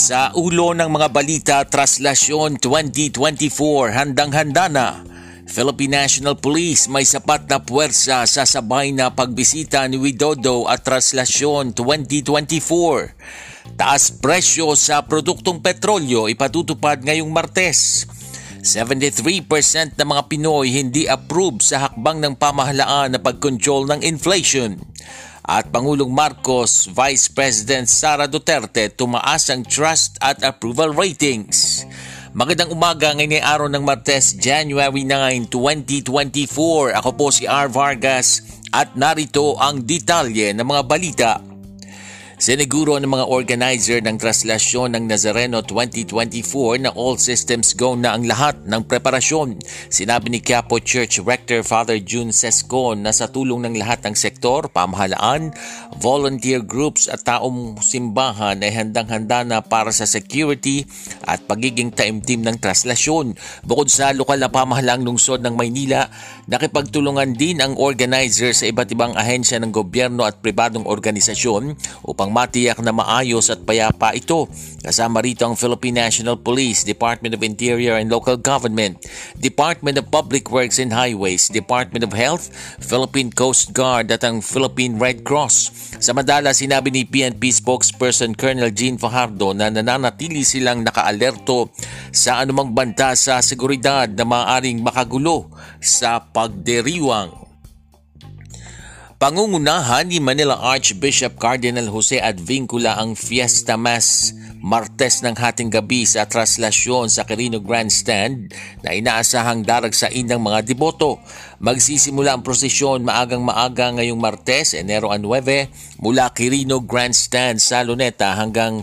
Sa ulo ng mga balita, Traslasyon 2024, handang-handa na. Philippine National Police may sapat na puwersa sa sabay na pagbisita ni Widodo at Traslasyon 2024. Taas presyo sa produktong petrolyo ipatutupad ngayong Martes. 73% ng mga Pinoy hindi approve sa hakbang ng pamahalaan na pagkontrol ng inflation at Pangulong Marcos, Vice President Sara Duterte tumaas ang trust at approval ratings. Magandang umaga ngayon ay araw ng Martes, January 9, 2024. Ako po si R. Vargas at narito ang detalye ng mga balita Siniguro ng mga organizer ng traslasyon ng Nazareno 2024 na all systems go na ang lahat ng preparasyon. Sinabi ni Quiapo Church Rector Father June Sescon na sa tulong ng lahat ng sektor, pamahalaan, volunteer groups at taong simbahan ay handang-handa na para sa security at pagiging taimtim ng traslasyon. Bukod sa lokal na pamahalaang lungsod ng Maynila, nakipagtulungan din ang organizer sa iba't ibang ahensya ng gobyerno at pribadong organisasyon upang upang matiyak na maayos at payapa ito. Kasama rito ang Philippine National Police, Department of Interior and Local Government, Department of Public Works and Highways, Department of Health, Philippine Coast Guard at ang Philippine Red Cross. Samantala, sinabi ni PNP spokesperson Colonel Jean Fajardo na nananatili silang nakaalerto sa anumang banta sa seguridad na maaaring makagulo sa pagdiriwang Pangungunahan ni Manila Archbishop Cardinal Jose Advincula ang Fiesta Mass Martes ng hating gabi sa traslasyon sa Quirino Grandstand na inaasahang daragsain ng mga deboto. Magsisimula ang prosesyon maagang maaga ngayong Martes, Enero 9 mula Quirino Grandstand sa Luneta hanggang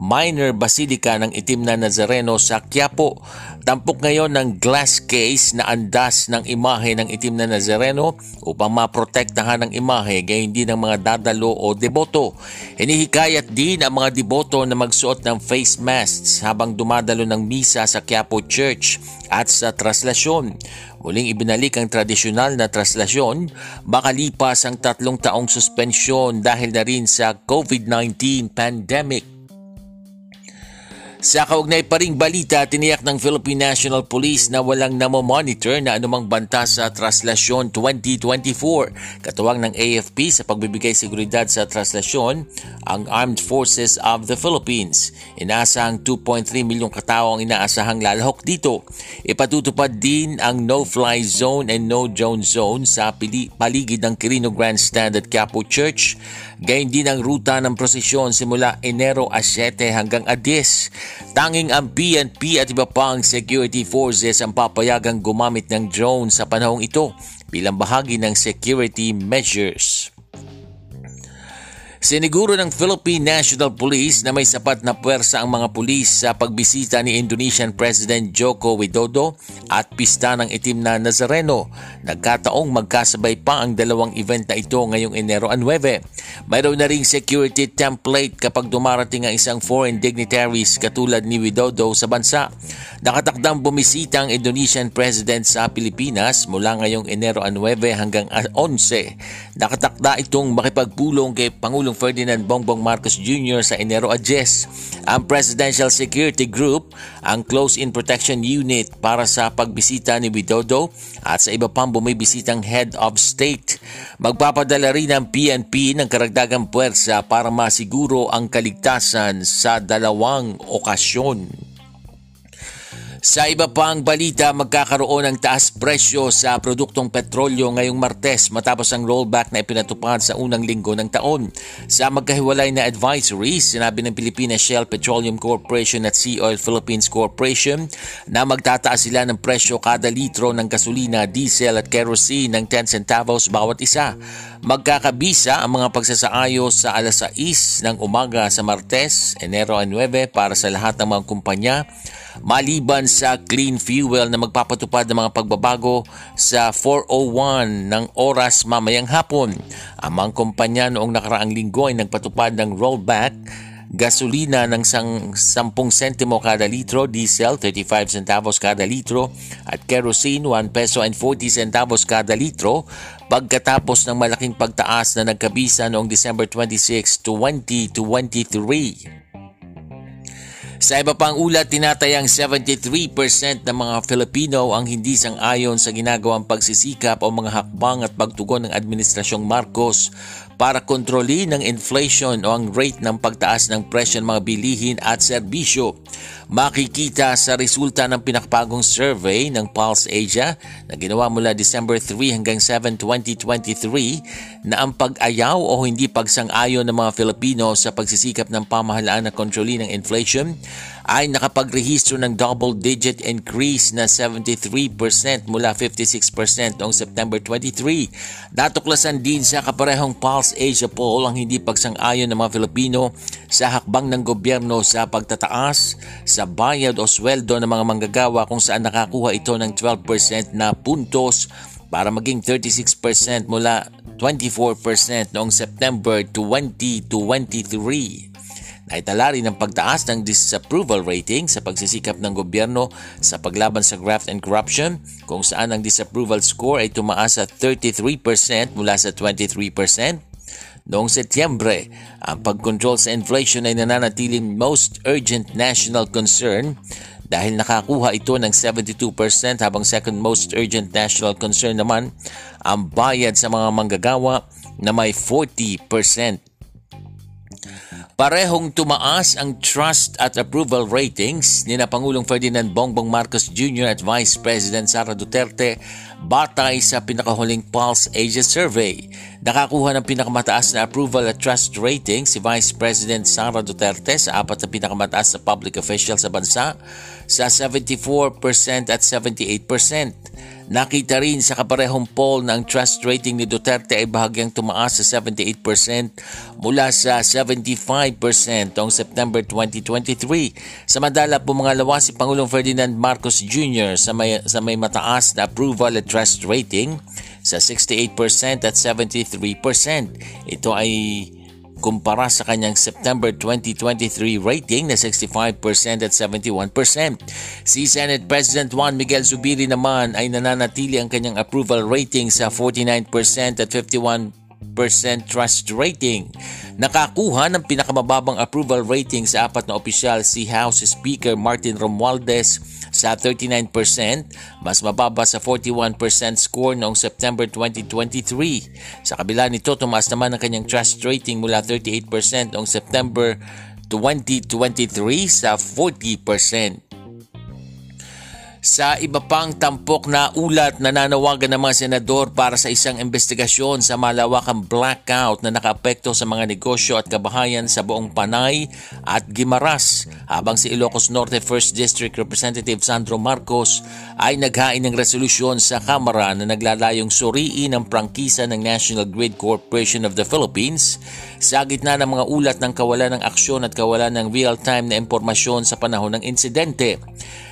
minor basilica ng itim na Nazareno sa Quiapo. Tampok ngayon ng glass case na andas ng imahe ng itim na Nazareno upang maprotektahan ang imahe gayon din ng mga dadalo o deboto. Hinihikayat din ang mga deboto na magsuot ng face masks habang dumadalo ng misa sa Quiapo Church at sa traslasyon. Muling ibinalik ang tradisyonal na traslasyon makalipas ang tatlong taong suspensyon dahil na rin sa COVID-19 pandemic. Sa kaugnay pa ring balita, tiniyak ng Philippine National Police na walang namomonitor na anumang banta sa Traslasyon 2024. Katuwang ng AFP sa pagbibigay seguridad sa traslasyon ang Armed Forces of the Philippines. Inaasahang 2.3 milyong katao ang inaasahang lalahok dito. Ipatutupad din ang no-fly zone and no-drone zone sa paligid ng Quirino Grandstand at Quiapo Church. Gayun din ang ruta ng prosesyon simula Enero a 7 hanggang a 10. Tanging ang PNP at iba pang security forces ang papayagang gumamit ng drone sa panahong ito bilang bahagi ng security measures. Siniguro ng Philippine National Police na may sapat na puwersa ang mga pulis sa pagbisita ni Indonesian President Joko Widodo at pista ng itim na Nazareno. Nagkataong magkasabay pa ang dalawang event na ito ngayong Enero 9. Mayroon na ring security template kapag dumarating ang isang foreign dignitaries katulad ni Widodo sa bansa. Nakatakdang bumisita ang Indonesian President sa Pilipinas mula ngayong Enero 9 hanggang 11. Nakatakda itong makipagpulong kay Pangulong Pangulong Ferdinand Bongbong Marcos Jr. sa Enero Adjes. Ang Presidential Security Group, ang Close-in Protection Unit para sa pagbisita ni Widodo at sa iba pang bumibisitang Head of State. Magpapadala rin ang PNP ng karagdagang puwersa para masiguro ang kaligtasan sa dalawang okasyon. Sa iba pang balita, magkakaroon ng taas presyo sa produktong petrolyo ngayong Martes matapos ang rollback na ipinatupad sa unang linggo ng taon. Sa magkahiwalay na advisories, sinabi ng Pilipinas Shell Petroleum Corporation at Sea Oil Philippines Corporation na magtataas sila ng presyo kada litro ng gasolina, diesel at kerosene ng 10 centavos bawat isa. Magkakabisa ang mga pagsasaayos sa alas 6 ng umaga sa Martes, Enero 9 para sa lahat ng mga kumpanya maliban sa clean fuel na magpapatupad ng mga pagbabago sa 401 ng oras mamayang hapon. Ang mga kumpanya noong nakaraang linggo ay nagpatupad ng rollback gasolina ng sang 10 sentimo kada litro, diesel 35 centavos kada litro at kerosene 1 peso and 40 centavos kada litro pagkatapos ng malaking pagtaas na nagkabisa noong December 26, 2023. Sa iba pang ulat, tinatayang 73% ng mga Filipino ang hindi sang-ayon sa ginagawang pagsisikap o mga hakbang at pagtugon ng Administrasyong Marcos para kontrolin ng inflation o ang rate ng pagtaas ng presyo ng mga bilihin at serbisyo. Makikita sa resulta ng pinakpagong survey ng Pulse Asia na ginawa mula December 3 hanggang 7, 2023 na ang pag-ayaw o hindi pagsang-ayon ng mga Filipino sa pagsisikap ng pamahalaan na kontrolin ng inflation ay nakapagrehistro ng double-digit increase na 73% mula 56% noong September 23. Natuklasan din sa kaparehong Pulse Asia poll ang hindi pagsang-ayon ng mga Filipino sa hakbang ng gobyerno sa pagtataas sa bayad o sweldo ng mga manggagawa kung saan nakakuha ito ng 12% na puntos para maging 36% mula 24% noong September 2023. Naitala rin ang pagtaas ng disapproval rating sa pagsisikap ng gobyerno sa paglaban sa graft and corruption kung saan ang disapproval score ay tumaas sa 33% mula sa 23%. Noong Setyembre, ang pagkontrol sa inflation ay nananatiling most urgent national concern dahil nakakuha ito ng 72% habang second most urgent national concern naman ang bayad sa mga manggagawa na may 40%. Parehong tumaas ang trust at approval ratings ni na Pangulong Ferdinand Bongbong Marcos Jr. at Vice President Sara Duterte batay sa pinakahuling Pulse Asia Survey. Nakakuha ng pinakamataas na approval at trust rating si Vice President Sara Duterte sa apat na pinakamataas na public official sa bansa sa 74% at 78%. Nakita rin sa kaparehong poll na ang trust rating ni Duterte ay bahagyang tumaas sa 78% mula sa 75% noong September 2023. Samantala pumangalawa si Pangulong Ferdinand Marcos Jr. sa may, sa may mataas na approval at trust rating sa 68% at 73%. Ito ay kumpara sa kanyang September 2023 rating na 65% at 71%. Si Senate President Juan Miguel Zubiri naman ay nananatili ang kanyang approval rating sa 49% at 51% trust rating. Nakakuha ng pinakamababang approval rating sa apat na opisyal si House Speaker Martin Romualdez sa 39%, mas mababa sa 41% score noong September 2023. Sa kabila nito, tumaas naman ang kanyang trust rating mula 38% noong September 2023 sa 40%. Sa iba pang tampok na ulat, nananawagan ng mga senador para sa isang investigasyon sa malawakang blackout na nakaapekto sa mga negosyo at kabahayan sa buong Panay at Gimaras habang si Ilocos Norte 1st District Representative Sandro Marcos ay naghain ng resolusyon sa Kamara na naglalayong suriin ang prangkisa ng National Grid Corporation of the Philippines sa gitna ng mga ulat ng kawalan ng aksyon at kawalan ng real-time na impormasyon sa panahon ng insidente.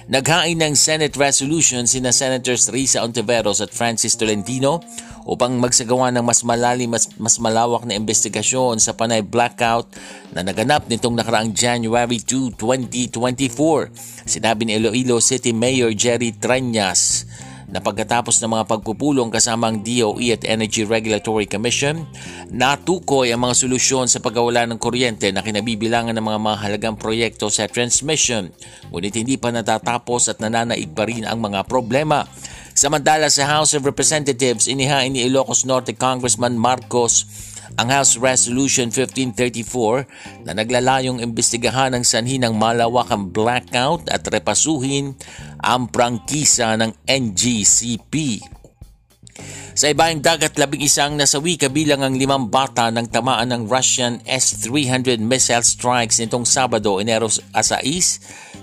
Naghain ng Senate resolution sina Senators Risa Ontiveros at Francis Tolentino upang magsagawa ng mas malalim mas, mas malawak na investigasyon sa panay blackout na naganap nitong nakaraang January 2, 2024. Sinabi ni Iloilo City Mayor Jerry Tranyas na pagkatapos ng mga pagpupulong kasama ang DOE at Energy Regulatory Commission, natukoy ang mga solusyon sa pagkawala ng kuryente na kinabibilangan ng mga mahalagang proyekto sa transmission, ngunit hindi pa natatapos at nananaig pa rin ang mga problema. Samantala sa House of Representatives, inihain ni Ilocos Norte Congressman Marcos ang House Resolution 1534 na naglalayong imbestigahan ang sanhi ng malawakang blackout at repasuhin ang prangkisa ng NGCP. Sa ibaing dagat, labing isang nasawi kabilang ang limang bata ng tamaan ng Russian S-300 missile strikes nitong Sabado, Enero 6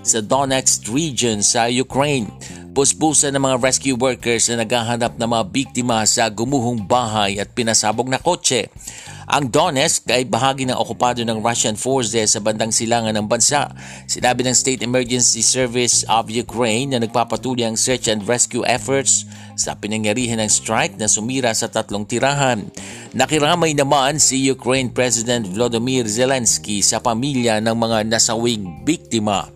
sa Donetsk region sa Ukraine. Puspusan ng mga rescue workers na naghahanap ng mga biktima sa gumuhong bahay at pinasabog na kotse. Ang Donetsk ay bahagi ng okupado ng Russian forces sa bandang silangan ng bansa. Sinabi ng State Emergency Service of Ukraine na nagpapatuloy ang search and rescue efforts sa pinangyarihan ng strike na sumira sa tatlong tirahan. Nakiramay naman si Ukraine President Volodymyr Zelensky sa pamilya ng mga nasawing biktima.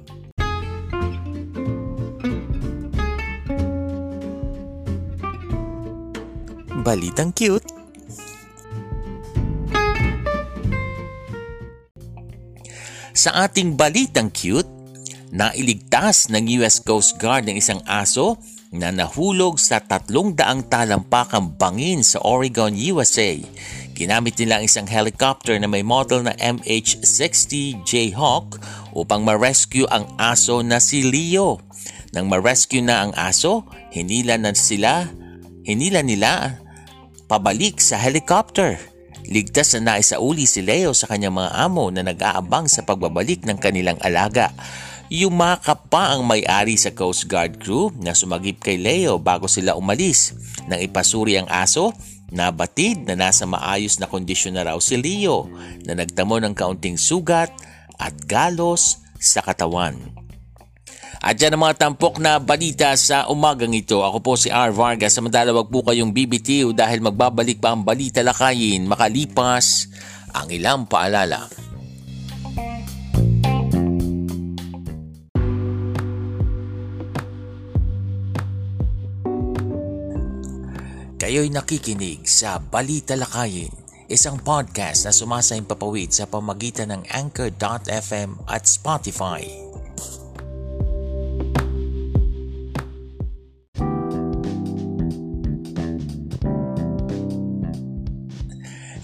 Balitang cute Sa ating balitang cute, nailigtas ng US Coast Guard ng isang aso na nahulog sa tatlong daang talampakang bangin sa Oregon, USA. Ginamit nila ang isang helicopter na may model na MH-60 Jayhawk upang ma-rescue ang aso na si Leo. Nang ma-rescue na ang aso, hinila na sila, hinila nila pabalik sa helicopter. Ligtas na naisauli si Leo sa kanyang mga amo na nag-aabang sa pagbabalik ng kanilang alaga. Yumakap pa ang may-ari sa Coast Guard crew na sumagip kay Leo bago sila umalis. Nang ipasuri ang aso, nabatid na nasa maayos na kondisyon na raw si Leo na nagtamo ng kaunting sugat at galos sa katawan. At dyan ang mga tampok na balita sa umagang ito. Ako po si R. Vargas. Samantala wag po kayong BBTO dahil magbabalik pa ang balita lakayin makalipas ang ilang paalala. Kayo'y nakikinig sa Balita Lakayin, isang podcast na sumasayang papawid sa pamagitan ng Anchor.fm at Spotify.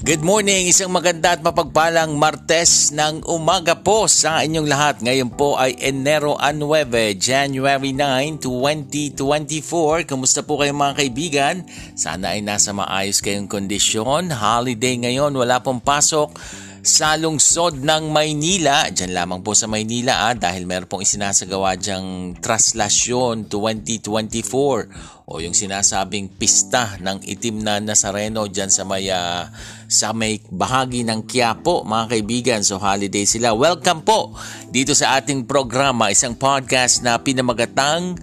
Good morning, isang maganda at mapagpalang Martes ng umaga po sa inyong lahat. Ngayon po ay Enero 9, January 9, 2024. Kamusta po kayo mga kaibigan? Sana ay nasa maayos kayong kondisyon. Holiday ngayon, wala pong pasok sa lungsod ng Maynila. Diyan lamang po sa Maynila ah, dahil meron pong isinasagawa diyang Traslasyon 2024 o yung sinasabing pista ng itim na Nazareno dyan sa may, uh, sa may bahagi ng Quiapo mga kaibigan. So holiday sila. Welcome po dito sa ating programa, isang podcast na pinamagatang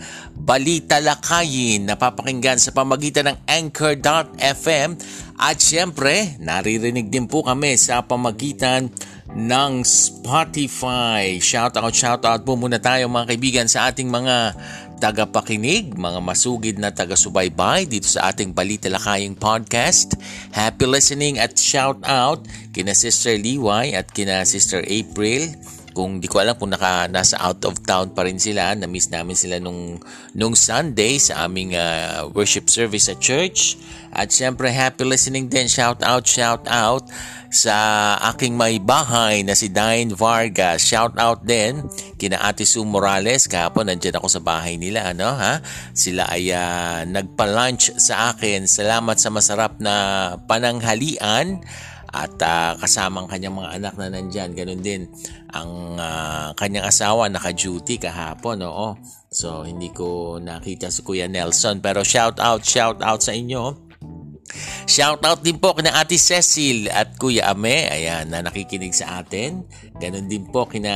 Balita Lakayin na papakinggan sa pamagitan ng Anchor.fm at syempre, naririnig din po kami sa pamagitan ng Spotify. Shout out, shout out po muna tayo mga kaibigan sa ating mga tagapakinig, mga masugid na taga-subaybay dito sa ating Balita Lakayang Podcast. Happy listening at shout out kina Sister Liway at kina Sister April kung di ko alam kung naka, nasa out of town pa rin sila, na-miss namin sila nung, nung Sunday sa aming uh, worship service sa church. At syempre, happy listening din. Shout out, shout out sa aking may bahay na si Dine Vargas. Shout out din kina Ate Sue Morales. Kahapon nandiyan ako sa bahay nila. Ano, ha? Sila ay uh, nagpa-lunch sa akin. Salamat sa masarap na pananghalian at uh, kasama ang kanyang mga anak na nandyan. Ganun din ang uh, kanyang asawa naka-duty kahapon. Oo. So hindi ko nakita si Kuya Nelson pero shout out, shout out sa inyo. Shout out din po kina Ate Cecil at Kuya Ame, ayan, na nakikinig sa atin. Ganon din po kina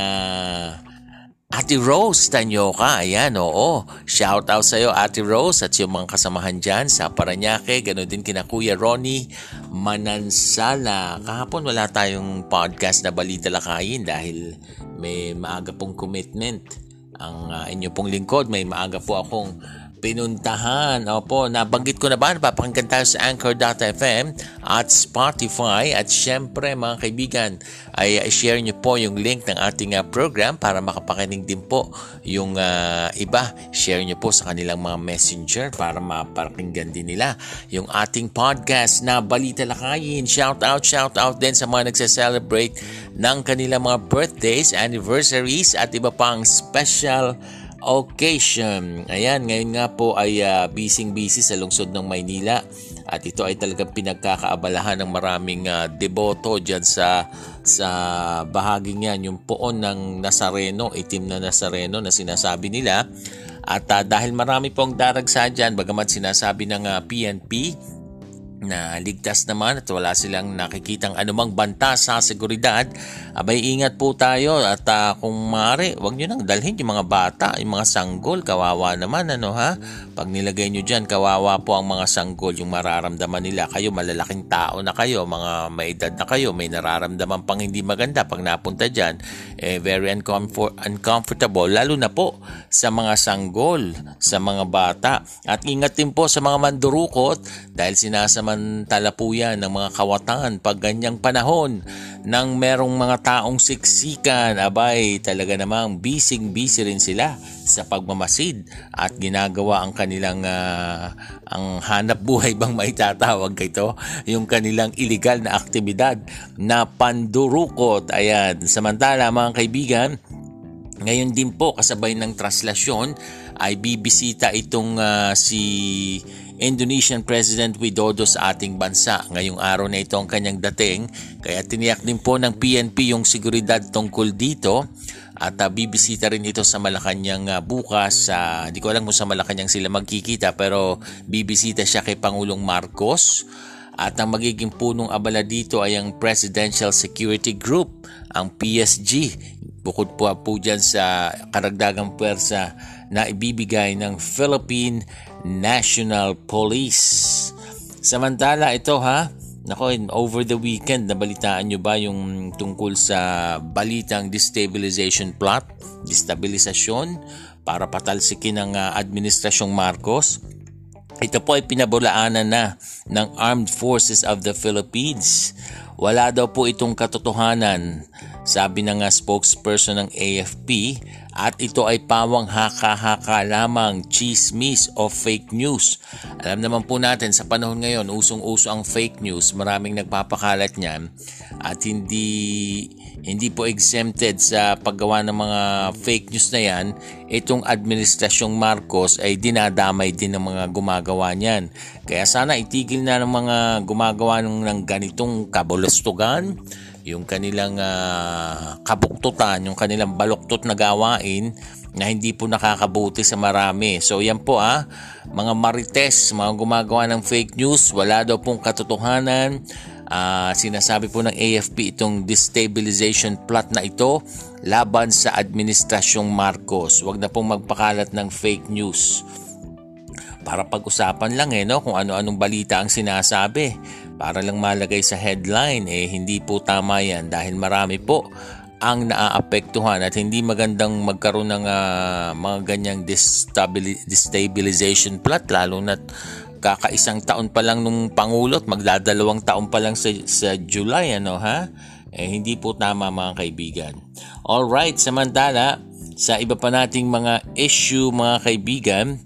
Ate Rose Tanyoka, ayan, oo. Shout out sa iyo Ate Rose at yung mga kasamahan dyan sa Paranaque. Ganon din kina Kuya Ronnie Manansala. Kahapon wala tayong podcast na balita lakayin dahil may maaga pong commitment ang uh, inyo pong lingkod. May maaga po akong pinuntahan. Opo, nabanggit ko na ba? Napapakinggan tayo sa Anchor.fm at Spotify. At syempre mga kaibigan, ay share nyo po yung link ng ating uh, program para makapakinig din po yung uh, iba. Share nyo po sa kanilang mga messenger para mapakinggan din nila yung ating podcast na Balita Lakayin. Shout out, shout out din sa mga nagse-celebrate ng kanilang mga birthdays, anniversaries at iba pang special occasion. Ayan, ngayon nga po ay uh, busy-busy sa lungsod ng Maynila at ito ay talagang pinagkakaabalahan ng maraming uh, deboto dyan sa sa bahaging yan, yung poon ng Nazareno, itim na Nazareno na sinasabi nila. At uh, dahil marami pong daragsa dyan, bagamat sinasabi ng uh, PNP na ligtas naman at wala silang nakikitang anumang banta sa seguridad, abay ingat po tayo at uh, kung maaari, wag nyo nang dalhin yung mga bata, yung mga sanggol, kawawa naman ano ha. Pag nilagay nyo dyan, kawawa po ang mga sanggol, yung mararamdaman nila. Kayo malalaking tao na kayo, mga may edad na kayo, may nararamdaman pang hindi maganda pag napunta dyan, eh, very uncomfort, uncomfortable, lalo na po sa mga sanggol, sa mga bata. At ingat din po sa mga mandurukot dahil sinasama pansamantala po yan ng mga kawatan pag ganyang panahon nang merong mga taong siksikan, abay talaga namang bising-busy rin sila sa pagmamasid at ginagawa ang kanilang uh, ang hanap buhay bang maitatawag kito yung kanilang illegal na aktibidad na pandurukot. Ayan samantala mga kaibigan ngayon din po kasabay ng traslasyon ay bibisita itong uh, si Indonesian President Widodo sa ating bansa. Ngayong araw na ito ang kanyang dating kaya tiniyak din po ng PNP yung seguridad tungkol dito at uh, bibisita rin ito sa Malacanang uh, bukas. Uh, di ko alam kung sa Malacanang sila magkikita pero bibisita siya kay Pangulong Marcos. At ang magiging punong abala dito ay ang Presidential Security Group, ang PSG. Bukod po po dyan sa karagdagang pwersa na ibibigay ng Philippine National Police. Samantala ito ha, Nako, over the weekend, nabalitaan nyo ba yung tungkol sa balitang destabilization plot, destabilisasyon para patalsikin ang uh, administrasyong Marcos? Ito po ay pinabulaanan na ng Armed Forces of the Philippines. Wala daw po itong katotohanan, sabi ng uh, spokesperson ng AFP at ito ay pawang haka-haka lamang, chismis o fake news. Alam naman po natin sa panahon ngayon, usong-uso ang fake news, maraming nagpapakalat niyan at hindi hindi po exempted sa paggawa ng mga fake news na yan, itong administrasyong Marcos ay dinadamay din ng mga gumagawa niyan. Kaya sana itigil na ng mga gumagawa ng, ng ganitong kabulustugan, yung kanilang uh, kabuktutan, yung kanilang baluktot na gawain na hindi po nakakabuti sa marami. So yan po ah, mga marites, mga gumagawa ng fake news, wala daw pong katotohanan. Uh, sinasabi po ng AFP itong destabilization plot na ito laban sa administrasyong Marcos. Huwag na pong magpakalat ng fake news para pag-usapan lang eh no kung ano-anong balita ang sinasabi para lang malagay sa headline eh hindi po tama yan dahil marami po ang naaapektuhan at hindi magandang magkaroon ng uh, mga ganyang destabilization plot lalo na kakaisang taon pa lang nung pangulo at magdadalawang taon pa lang sa, sa July ano ha? Eh hindi po tama mga kaibigan. All right samantala sa iba pa nating mga issue mga kaibigan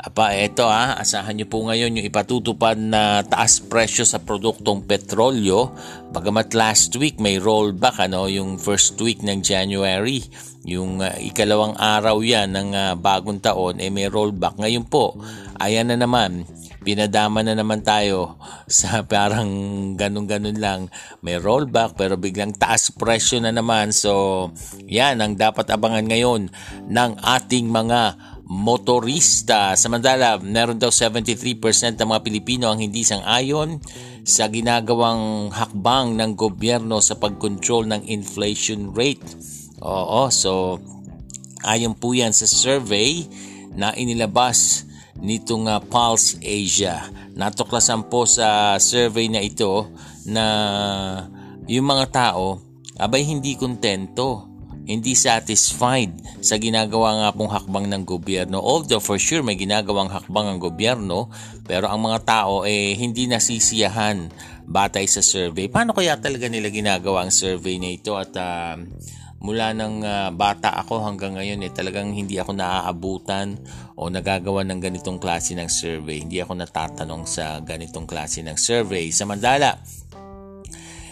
Apa, ito ha, asahan nyo po ngayon yung ipatutupad na taas presyo sa produktong petrolyo. Bagamat last week may rollback, ano, yung first week ng January. Yung uh, ikalawang araw yan ng uh, bagong taon, eh may rollback. Ngayon po, ayan na naman, pinadama na naman tayo sa parang ganun-ganun lang. May rollback pero biglang taas presyo na naman. So, yan ang dapat abangan ngayon ng ating mga motorista. Samantala, meron daw 73% ng mga Pilipino ang hindi sang-ayon sa ginagawang hakbang ng gobyerno sa pagkontrol ng inflation rate. Oo, so ayon po yan sa survey na inilabas nitong uh, Pulse Asia. Natuklasan po sa survey na ito na yung mga tao abay hindi kontento hindi satisfied sa ginagawa nga pong hakbang ng gobyerno. Although for sure may ginagawang hakbang ang gobyerno, pero ang mga tao eh hindi nasisiyahan batay sa survey. Paano kaya talaga nila ginagawa ang survey na ito at uh, mula ng uh, bata ako hanggang ngayon eh talagang hindi ako naaabutan o nagagawa ng ganitong klase ng survey. Hindi ako natatanong sa ganitong klase ng survey. Samantala,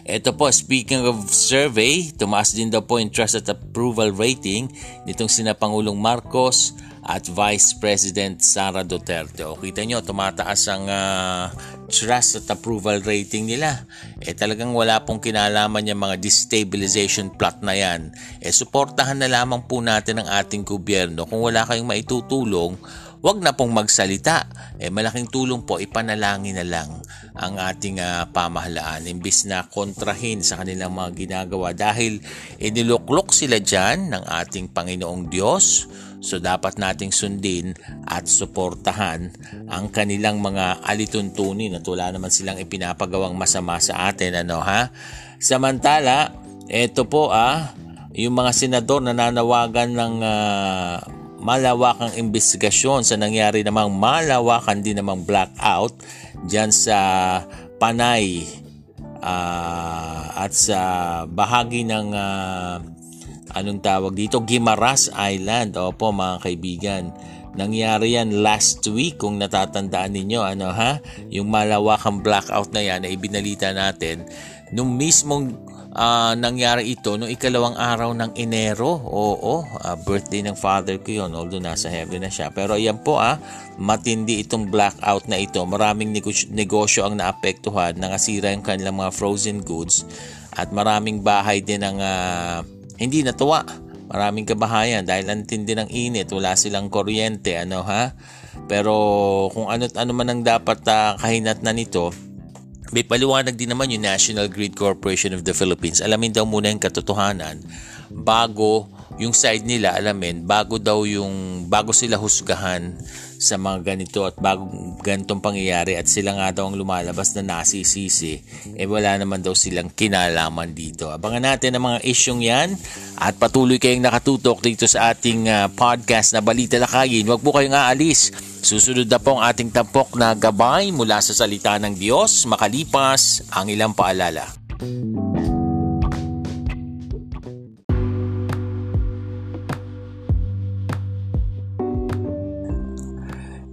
ito po, speaking of survey, tumaas din daw po yung trust at approval rating nitong sina Pangulong Marcos at Vice President Sara Duterte. O kita nyo, tumataas ang uh, trust at approval rating nila. Eh talagang wala pong kinalaman yung mga destabilization plot na yan. Eh suportahan na lamang po natin ang ating gobyerno. Kung wala kayong maitutulong, wag na pong magsalita. Eh, malaking tulong po, ipanalangin na lang ang ating uh, pamahalaan imbis na kontrahin sa kanilang mga ginagawa dahil iniluklok sila dyan ng ating Panginoong Diyos. So dapat nating sundin at suportahan ang kanilang mga alituntunin at wala naman silang ipinapagawang masama sa atin. Ano ha? Samantala, ito po ah, yung mga senador na nanawagan ng uh, malawakang investigasyon sa nangyari namang malawakan din namang blackout dyan sa Panay uh, at sa bahagi ng uh, anong tawag dito? Gimaras Island. Opo mga kaibigan. Nangyari yan last week kung natatandaan ninyo ano ha? Yung malawakang blackout na yan na ibinalita natin nung mismong uh, nangyari ito noong ikalawang araw ng Enero. Oo, uh, birthday ng father ko yon although nasa heaven na siya. Pero ayan po ah, matindi itong blackout na ito. Maraming negosyo ang naapektuhan, nangasira yung kanilang mga frozen goods at maraming bahay din ang uh, hindi natuwa. Maraming kabahayan dahil ang tindi ng init, wala silang kuryente, ano ha? Pero kung ano't ano man ang dapat uh, kahinat na nito, may paliwanag din naman yung National Grid Corporation of the Philippines. Alamin daw muna yung katotohanan bago yung side nila alamin bago daw yung bago sila husgahan sa mga ganito at bago ganitong pangyayari at sila nga daw ang lumalabas na nasisisi eh wala naman daw silang kinalaman dito. Abangan natin ang mga isyong yan at patuloy kayong nakatutok dito sa ating uh, podcast na Balita Lakayin. Huwag po kayong aalis Susunod na po ang ating tampok na gabay mula sa salita ng Diyos makalipas ang ilang paalala.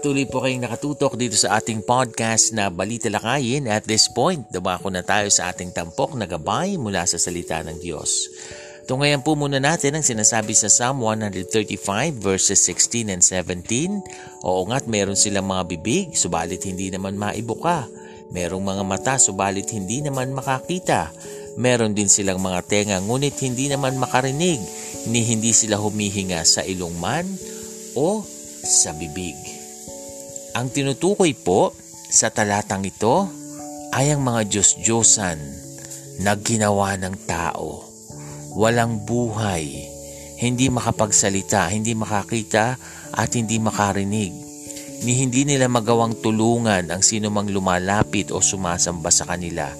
Patuloy po kayong nakatutok dito sa ating podcast na Balita Lakayin. At this point, dumako na tayo sa ating tampok na gabay mula sa salita ng Diyos. Tungayan po muna natin ang sinasabi sa Psalm 135 verses 16 and 17. Oo nga't meron silang mga bibig, subalit hindi naman maibuka. Merong mga mata, subalit hindi naman makakita. Meron din silang mga tenga, ngunit hindi naman makarinig, ni hindi sila humihinga sa ilong man o sa bibig. Ang tinutukoy po sa talatang ito ay ang mga Diyos-Diyosan na ginawa ng tao walang buhay, hindi makapagsalita, hindi makakita at hindi makarinig. Ni hindi nila magawang tulungan ang sino mang lumalapit o sumasamba sa kanila.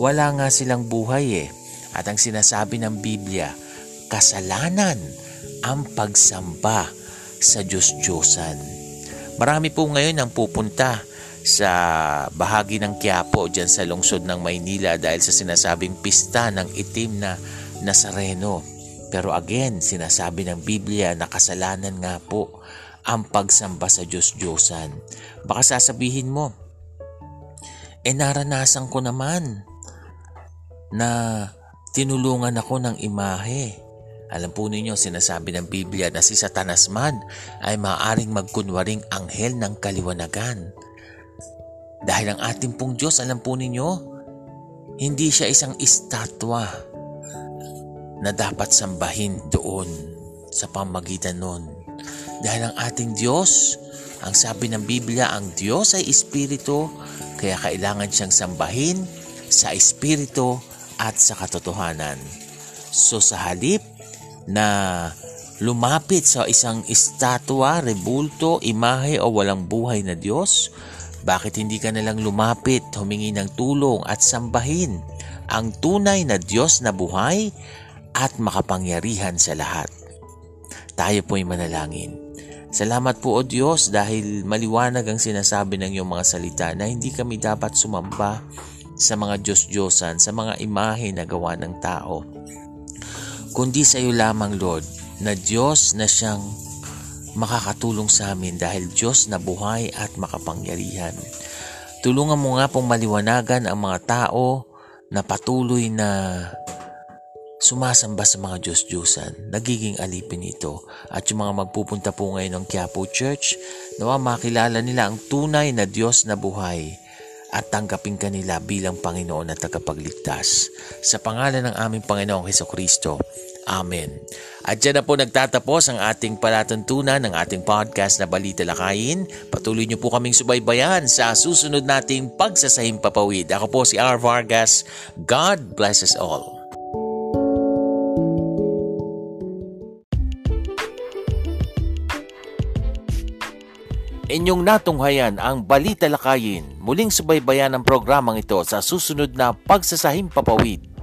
Wala nga silang buhay eh. At ang sinasabi ng Biblia, kasalanan ang pagsamba sa Diyos-Diyosan. Marami po ngayon ang pupunta sa bahagi ng Quiapo dyan sa lungsod ng Maynila dahil sa sinasabing pista ng itim na Nazareno. Pero again, sinasabi ng Biblia na kasalanan nga po ang pagsamba sa Diyos-Diyosan. Baka sasabihin mo, eh naranasan ko naman na tinulungan ako ng imahe Alam po ninyo, sinasabi ng Biblia na si Satanas man ay maaaring magkunwaring anghel ng kaliwanagan. Dahil ang ating pong Diyos, alam po ninyo, hindi siya isang estatwa na dapat sambahin doon sa pamagitan nun. Dahil ang ating Diyos, ang sabi ng Biblia, ang Diyos ay Espiritu, kaya kailangan siyang sambahin sa Espiritu at sa katotohanan. So sa halip na lumapit sa isang estatwa, rebulto, imahe o walang buhay na Diyos? Bakit hindi ka nalang lumapit, humingi ng tulong at sambahin ang tunay na Diyos na buhay at makapangyarihan sa lahat? Tayo po'y manalangin. Salamat po o Diyos dahil maliwanag ang sinasabi ng iyong mga salita na hindi kami dapat sumamba sa mga Diyos-Diyosan, sa mga imahe na gawa ng tao kundi sa iyo lamang Lord na Diyos na siyang makakatulong sa amin dahil Diyos na buhay at makapangyarihan. Tulungan mo nga pong maliwanagan ang mga tao na patuloy na sumasamba sa mga Diyos-Diyosan, nagiging alipin ito. At yung mga magpupunta po ngayon ng Quiapo Church, nawa makilala nila ang tunay na Diyos na buhay at tanggapin kanila bilang Panginoon at tagapagligtas. Sa pangalan ng aming Panginoong Heso Kristo. Amen. At dyan na po nagtatapos ang ating palatuntunan ng ating podcast na Balita Lakayin. Patuloy niyo po kaming subaybayan sa susunod nating pagsasahim papawid. Ako po si R. Vargas. God bless us all. Inyong natunghayan ang Balita Lakayin. Muling subaybayan ang programang ito sa susunod na Pagsasahim Papawid.